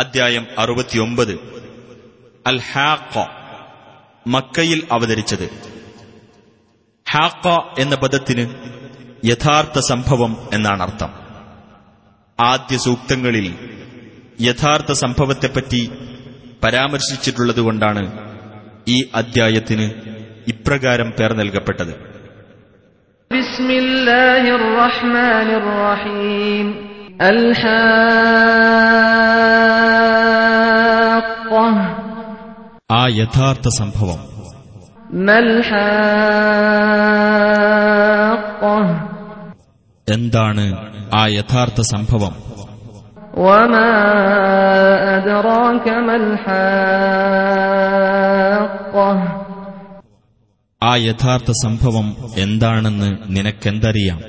അധ്യായം അറുപത്തിയൊമ്പത്. അൽ ഹാഖ മക്കയിൽ അവതരിച്ചത്. ഹാക്ക എന്ന പദത്തിന് യഥാർത്ഥ സംഭവം എന്നാണ് അർത്ഥം ആദ്യ സൂക്തങ്ങളിൽ യഥാർത്ഥ സംഭവത്തെപ്പറ്റി പരാമർശിച്ചിട്ടുള്ളതുകൊണ്ടാണ് ഈ അദ്ധ്യായത്തിന് ഇപ്രകാരം പേർ നൽകപ്പെട്ടത്. അൽഹാ ആ യഥാർത്ഥ സംഭവം ما الحاقة എന്താണ് ആ യഥാർത്ഥ സംഭവം وما أدراك ما الحاقة ആ യഥാർത്ഥ സംഭവം എന്താണെന്ന് നിനക്കെന്തറിയാം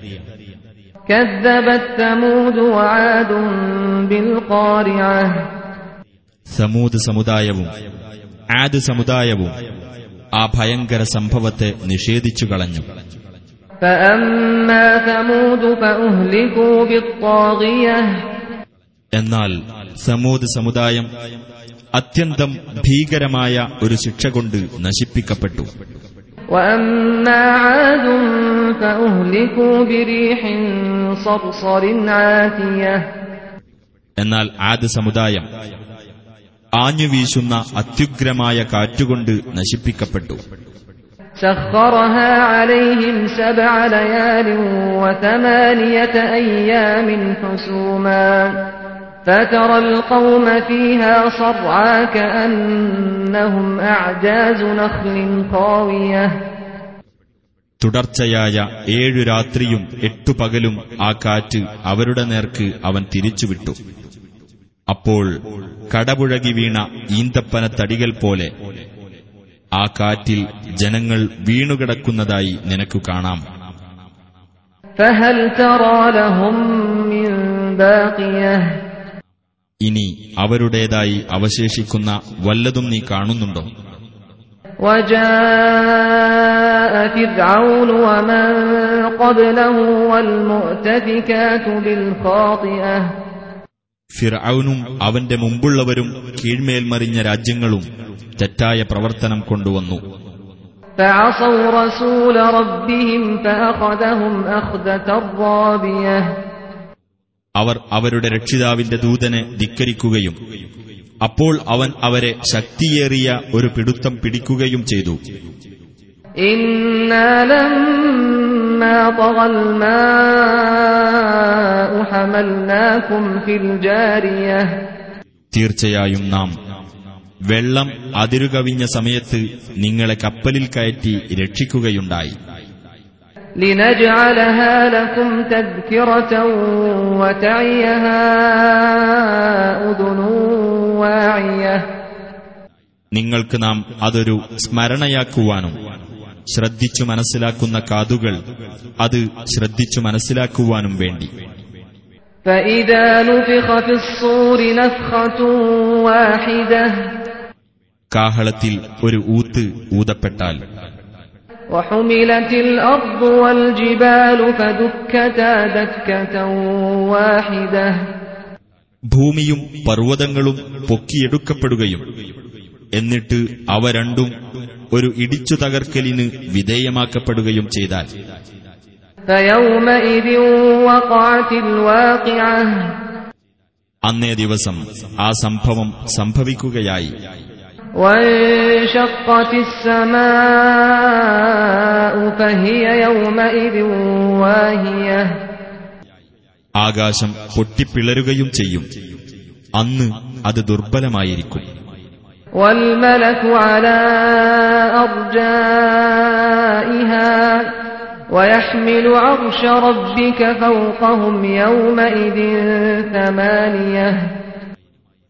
كذبت ثمود وعاد بالقارعة സമൂത് സമുദായവും ആദ് സമുദായവും ആ ഭയങ്കര സംഭവത്തെ നിഷേധിച്ചു കളഞ്ഞു. എന്നാൽ സമൂത് സമുദായം അത്യന്തം ഭീകരമായ ഒരു ശിക്ഷ കൊണ്ട് നശിപ്പിക്കപ്പെട്ടു. എന്നാൽ ആദ് സമുദായം ആഞ്ഞുവീശുന്ന അത്യുഗ്രമായ കാറ്റുകൊണ്ട് നശിപ്പിക്കപ്പെട്ടു سخرها عليهم سبع ليال وثمانية أيام حسوما فترى القوم فيها صرعى كأنهم أعجاز نخل خاوية തുടർച്ചയായ ഏഴു രാത്രിയും എട്ടു പകലും ആ കാറ്റ് അവരുടെ നേർക്ക് അവൻ തിരിച്ചുവിട്ടു അപ്പോൾ കടപുഴകി വീണ ഈന്തപ്പനത്തടികൾ പോലെ ആ കാറ്റിൽ ജനങ്ങൾ വീണുകിടക്കുന്നതായി നിനക്കു കാണാം فهل ترى لهم من باقية ഇനി അവരുടേതായി അവശേഷിക്കുന്ന വല്ലതും നീ കാണുന്നുണ്ടോ وجاء ഫിർഔനും അവന്റെ മുമ്പുള്ളവരും കീഴ്മേൽമറിഞ്ഞ രാജ്യങ്ങളും തെറ്റായ പ്രവർത്തനം കൊണ്ടുവന്നു. അവർ അവരുടെ രക്ഷിതാവിന്റെ ദൂതനെ ധിക്കരിക്കുകയും അപ്പോൾ അവൻ അവരെ ശക്തിയേറിയ ഒരു പിടുത്തം പിടിക്കുകയും ചെയ്തു. لما طغى الماء حملناكم في الجارية തീർച്ചയായും നാം വെള്ളം അതിരുകവിഞ്ഞ സമയത്ത് നിങ്ങളെ കപ്പലിൽ കയറ്റി രക്ഷിക്കുകയുണ്ടായി لنجعلها لكم تذكرة وتعيها أذن واعية നിങ്ങൾക്ക് നാം അതൊരു സ്മരണയാക്കുവാനും ശ്രദ്ധിച്ചു മനസ്സിലാക്കുന്ന കാതുകൾ അത് ശ്രദ്ധിച്ചു മനസ്സിലാക്കുവാനും വേണ്ടി. കാഹളത്തിൽ ഒരു ഊത്ത് ഊതപ്പെട്ടാൽ. ഭൂമിയും പർവതങ്ങളും പൊക്കിയെടുക്കപ്പെടുകയും എന്നിട്ട് അവ രണ്ടും ഒരു ഇടിച്ചു തകർക്കലിന് വിധേയമാക്കപ്പെടുകയും ചെയ്താൽ. അന്നേ ദിവസം ആ സംഭവം സംഭവിക്കുകയായി. ആകാശം പൊട്ടിപ്പിളരുകയും ചെയ്യും. അന്ന് അത് ദുർബലമായിരിക്കും. والملك على أرجائها ويحمل عرش ربك فوقهم يومئذ ثمانية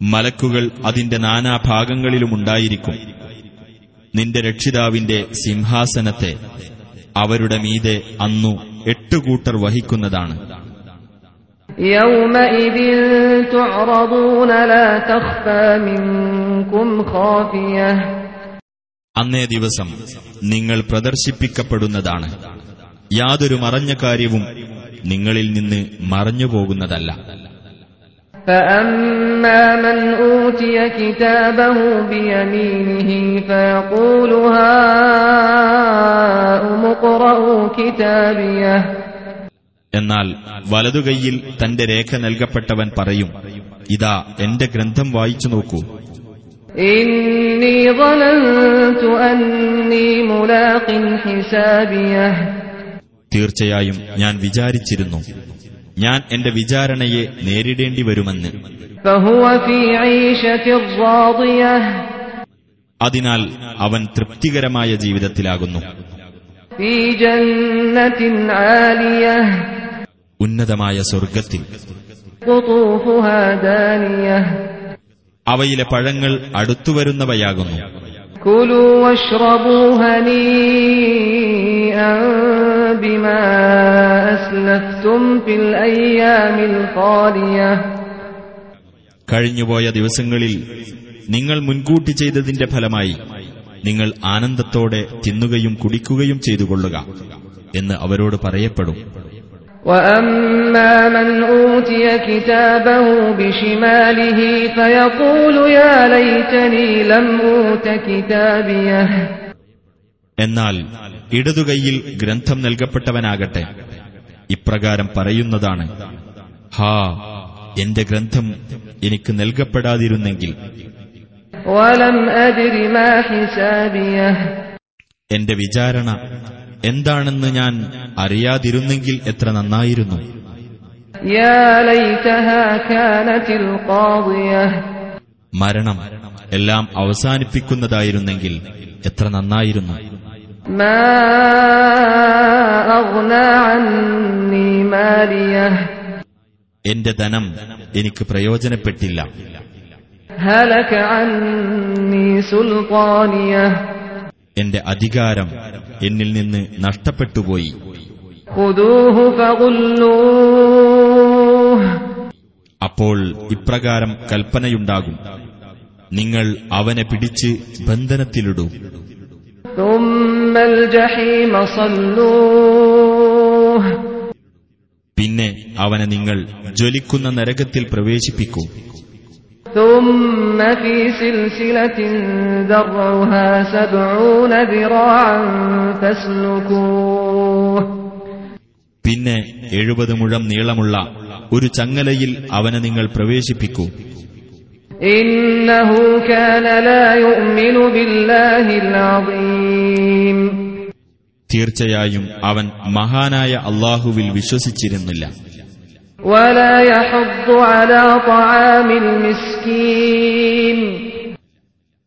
മലക്കുകൾ അതിന്റെ നാനാഭാഗങ്ങളിലുമുണ്ടായിരിക്കും നിന്റെ രക്ഷിതാവിന്റെ സിംഹാസനത്തെ അവരുടെ മീതെ അന്നു എട്ടുകൂട്ടർ വഹിക്കുന്നതാണ് يومئذ تعرضون لا تخفى منكم خافية അന്നേ ദിവസം നിങ്ങൾ പ്രദർശിപ്പിക്കപ്പെടുന്നതാണ് യാതൊരു മറഞ്ഞ കാര്യവും നിങ്ങളിൽ നിന്ന് മറഞ്ഞുപോകുന്നതല്ല فأما من أوتي كتابه بيمينه فيقول هاؤم اقرءوا كتابيه എന്നാൽ വലതുകൈയിൽ തന്റെ രേഖ നൽകപ്പെട്ടവൻ പറയും ഇതാ എന്റെ ഗ്രന്ഥം വായിച്ചു നോക്കൂ إني ظننت أني ملاق حسابيه തീർച്ചയായും ഞാൻ വിചാരിച്ചിരുന്നു ഞാൻ എന്റെ വിചാരണയെ നേരിടേണ്ടി വരുമെന്ന് فهو في عيشة راضية അതിനാൽ അവൻ തൃപ്തികരമായ ജീവിതത്തിലാകുന്നു في جنة عالية ഉന്നതമായ സ്വർഗത്തിൽ അവയിലെ പഴങ്ങൾ അടുത്തുവരുന്നവയാകുന്നു. കഴിഞ്ഞുപോയ ദിവസങ്ങളിൽ നിങ്ങൾ മുൻകൂട്ടി ചെയ്തതിന്റെ ഫലമായി നിങ്ങൾ ആനന്ദത്തോടെ തിന്നുകയും കുടിക്കുകയും ചെയ്തുകൊള്ളുക എന്ന് അവരോട് പറയപ്പെടും. وأما من أوتي كتابه بشماله فيقول يا ليتني لم أوت كتابيه എന്നാൽ ഇടതുകൈയിൽ ഗ്രന്ഥം നൽകപ്പെട്ടവനാകട്ടെ ഇപ്രകാരം പറയുന്നതാണ് ഹാ എന്റെ ഗ്രന്ഥം എനിക്ക് നൽകപ്പെടാതിരുന്നെങ്കിൽ ولم أدر ما حسابيه എന്റെ വിചാരണ എന്താണെന്ന് ഞാൻ അറിയാതിരുന്നെങ്കിൽ എത്ര നന്നായിരുന്നു. മരണം എല്ലാം അവസാനിപ്പിക്കുന്നതായിരുന്നെങ്കിൽ എത്ര നന്നായിരുന്നു. എന്റെ ധനം എനിക്ക് പ്രയോജനപ്പെട്ടില്ല. എന്റെ അധികാരം എന്നിൽ നിന്ന് നഷ്ടപ്പെട്ടുപോയി. അപ്പോൾ ഇപ്രകാരം കൽപ്പനയുണ്ടാകും. നിങ്ങൾ അവനെ പിടിച്ച് ബന്ധനത്തിലിടൂ. പിന്നെ അവനെ നിങ്ങൾ ജ്വലിക്കുന്ന നരകത്തിൽ പ്രവേശിപ്പിക്കൂ ൂ. പിന്നെ എഴുപത് മുഴം നീളമുള്ള ഒരു ചങ്ങലയിൽ അവനെ നിങ്ങൾ പ്രവേശിപ്പിക്കൂ. തീർച്ചയായും അവൻ മഹാനായ അള്ളാഹുവിൽ വിശ്വസിച്ചിരുന്നില്ല.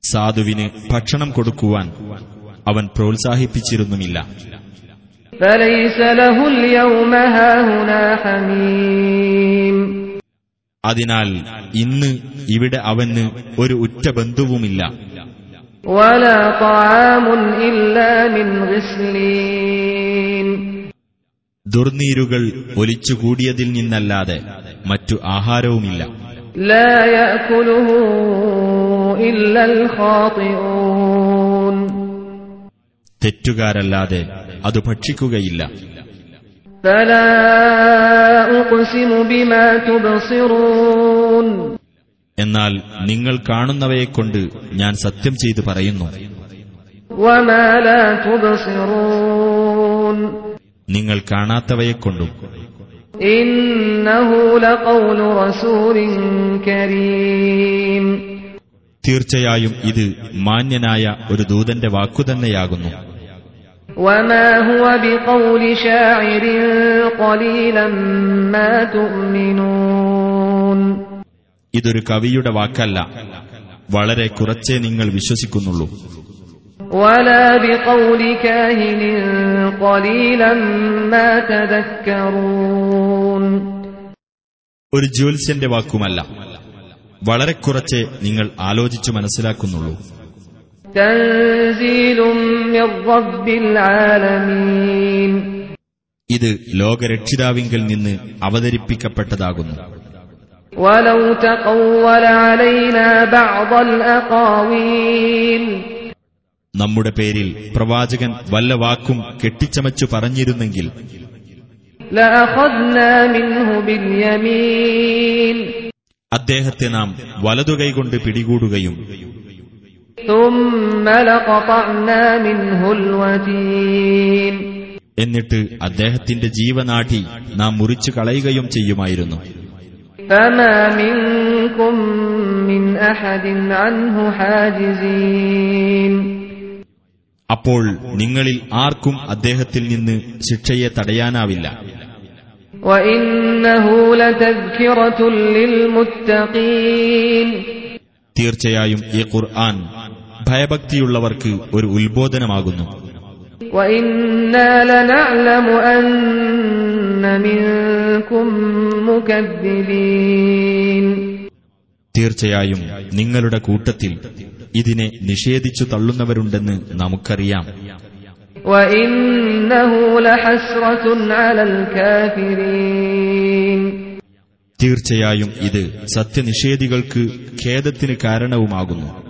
സാധുവിന് ഭക്ഷണം കൊടുക്കുവാൻ അവൻ പ്രോത്സാഹിപ്പിച്ചിരുന്നുമില്ല. അതിനാൽ ഇന്ന് ഇവിടെ അവന് ഒരു ഉറ്റ ബന്ധുവുമില്ല. ദുർനീരുകൾ ഒലിച്ചുകൂടിയതിൽ നിന്നല്ലാതെ മറ്റു ആഹാരവുമില്ല. ഇല്ലൽ തെറ്റുകാരല്ലാതെ അത് ഭക്ഷിക്കുകയില്ല. എന്നാൽ നിങ്ങൾ കാണുന്നവയെക്കൊണ്ട് ഞാൻ സത്യം ചെയ്തു പറയുന്നു. നിങ്ങൾ കാണാത്തവയെക്കൊണ്ടും തീർച്ചയായും ഇത് മാന്യനായ ഒരു ദൂതന്റെ വാക്കുതന്നെയാകുന്നു. وما هو بقول شاعر قليلا ما تؤمنون ഇതൊരു കവിയുടെ വാക്കല്ല വളരെ കുറച്ചേ നിങ്ങൾ വിശ്വസിക്കുന്നുള്ളൂ ولا بقول كاهن قليلا ما تذكرون ഒരു ജ്യോത്സ്യന്റെ വാക്കുമല്ല വളരെ കുറച്ചേ നിങ്ങൾ ആലോചിച്ചു മനസ്സിലാക്കുന്നുള്ളൂ ഇത് ലോകരക്ഷിതാവിങ്കിൽ നിന്ന് അവതരിപ്പിക്കപ്പെട്ടതാകുന്നു. നമ്മുടെ പേരിൽ പ്രവാചകൻ വല്ല വാക്കും കെട്ടിച്ചമച്ചു പറഞ്ഞിരുന്നെങ്കിൽ അദ്ദേഹത്തെ നാം വലതുകൈകൊണ്ട് പിടികൂടുകയും എന്നിട്ട് അദ്ദേഹത്തിന്റെ ജീവനാഠി നാം മുറിച്ചു കളയുകയും ചെയ്യുമായിരുന്നു. അപ്പോൾ നിങ്ങളിൽ ആർക്കും അദ്ദേഹത്തിൽ നിന്ന് ശിക്ഷയെ തടയാനാവില്ല. തീർച്ചയായും ഈ ഖുർആൻ ഭയഭക്തിയുള്ളവർക്ക് ഒരു ഉത്ബോധനമാകുന്നു. തീർച്ചയായും നിങ്ങളുടെ കൂട്ടത്തിൽ ഇതിനെ നിഷേധിച്ചു തള്ളുന്നവരുണ്ടെന്ന് നമുക്കറിയാം. തീർച്ചയായും ഇത് സത്യനിഷേധികൾക്ക് ഖേദത്തിന് കാരണവുമാകുന്നു.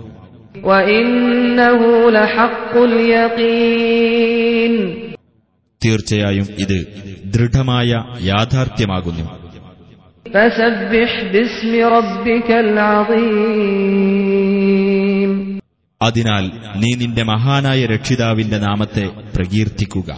തീർച്ചയായും ഇത് ദൃഢമായ യാഥാർത്ഥ്യമാകുന്നു. അതിനാൽ നീ നിന്റെ മഹാനായ രക്ഷിതാവിന്റെ നാമത്തെ പ്രകീർത്തിക്കുക.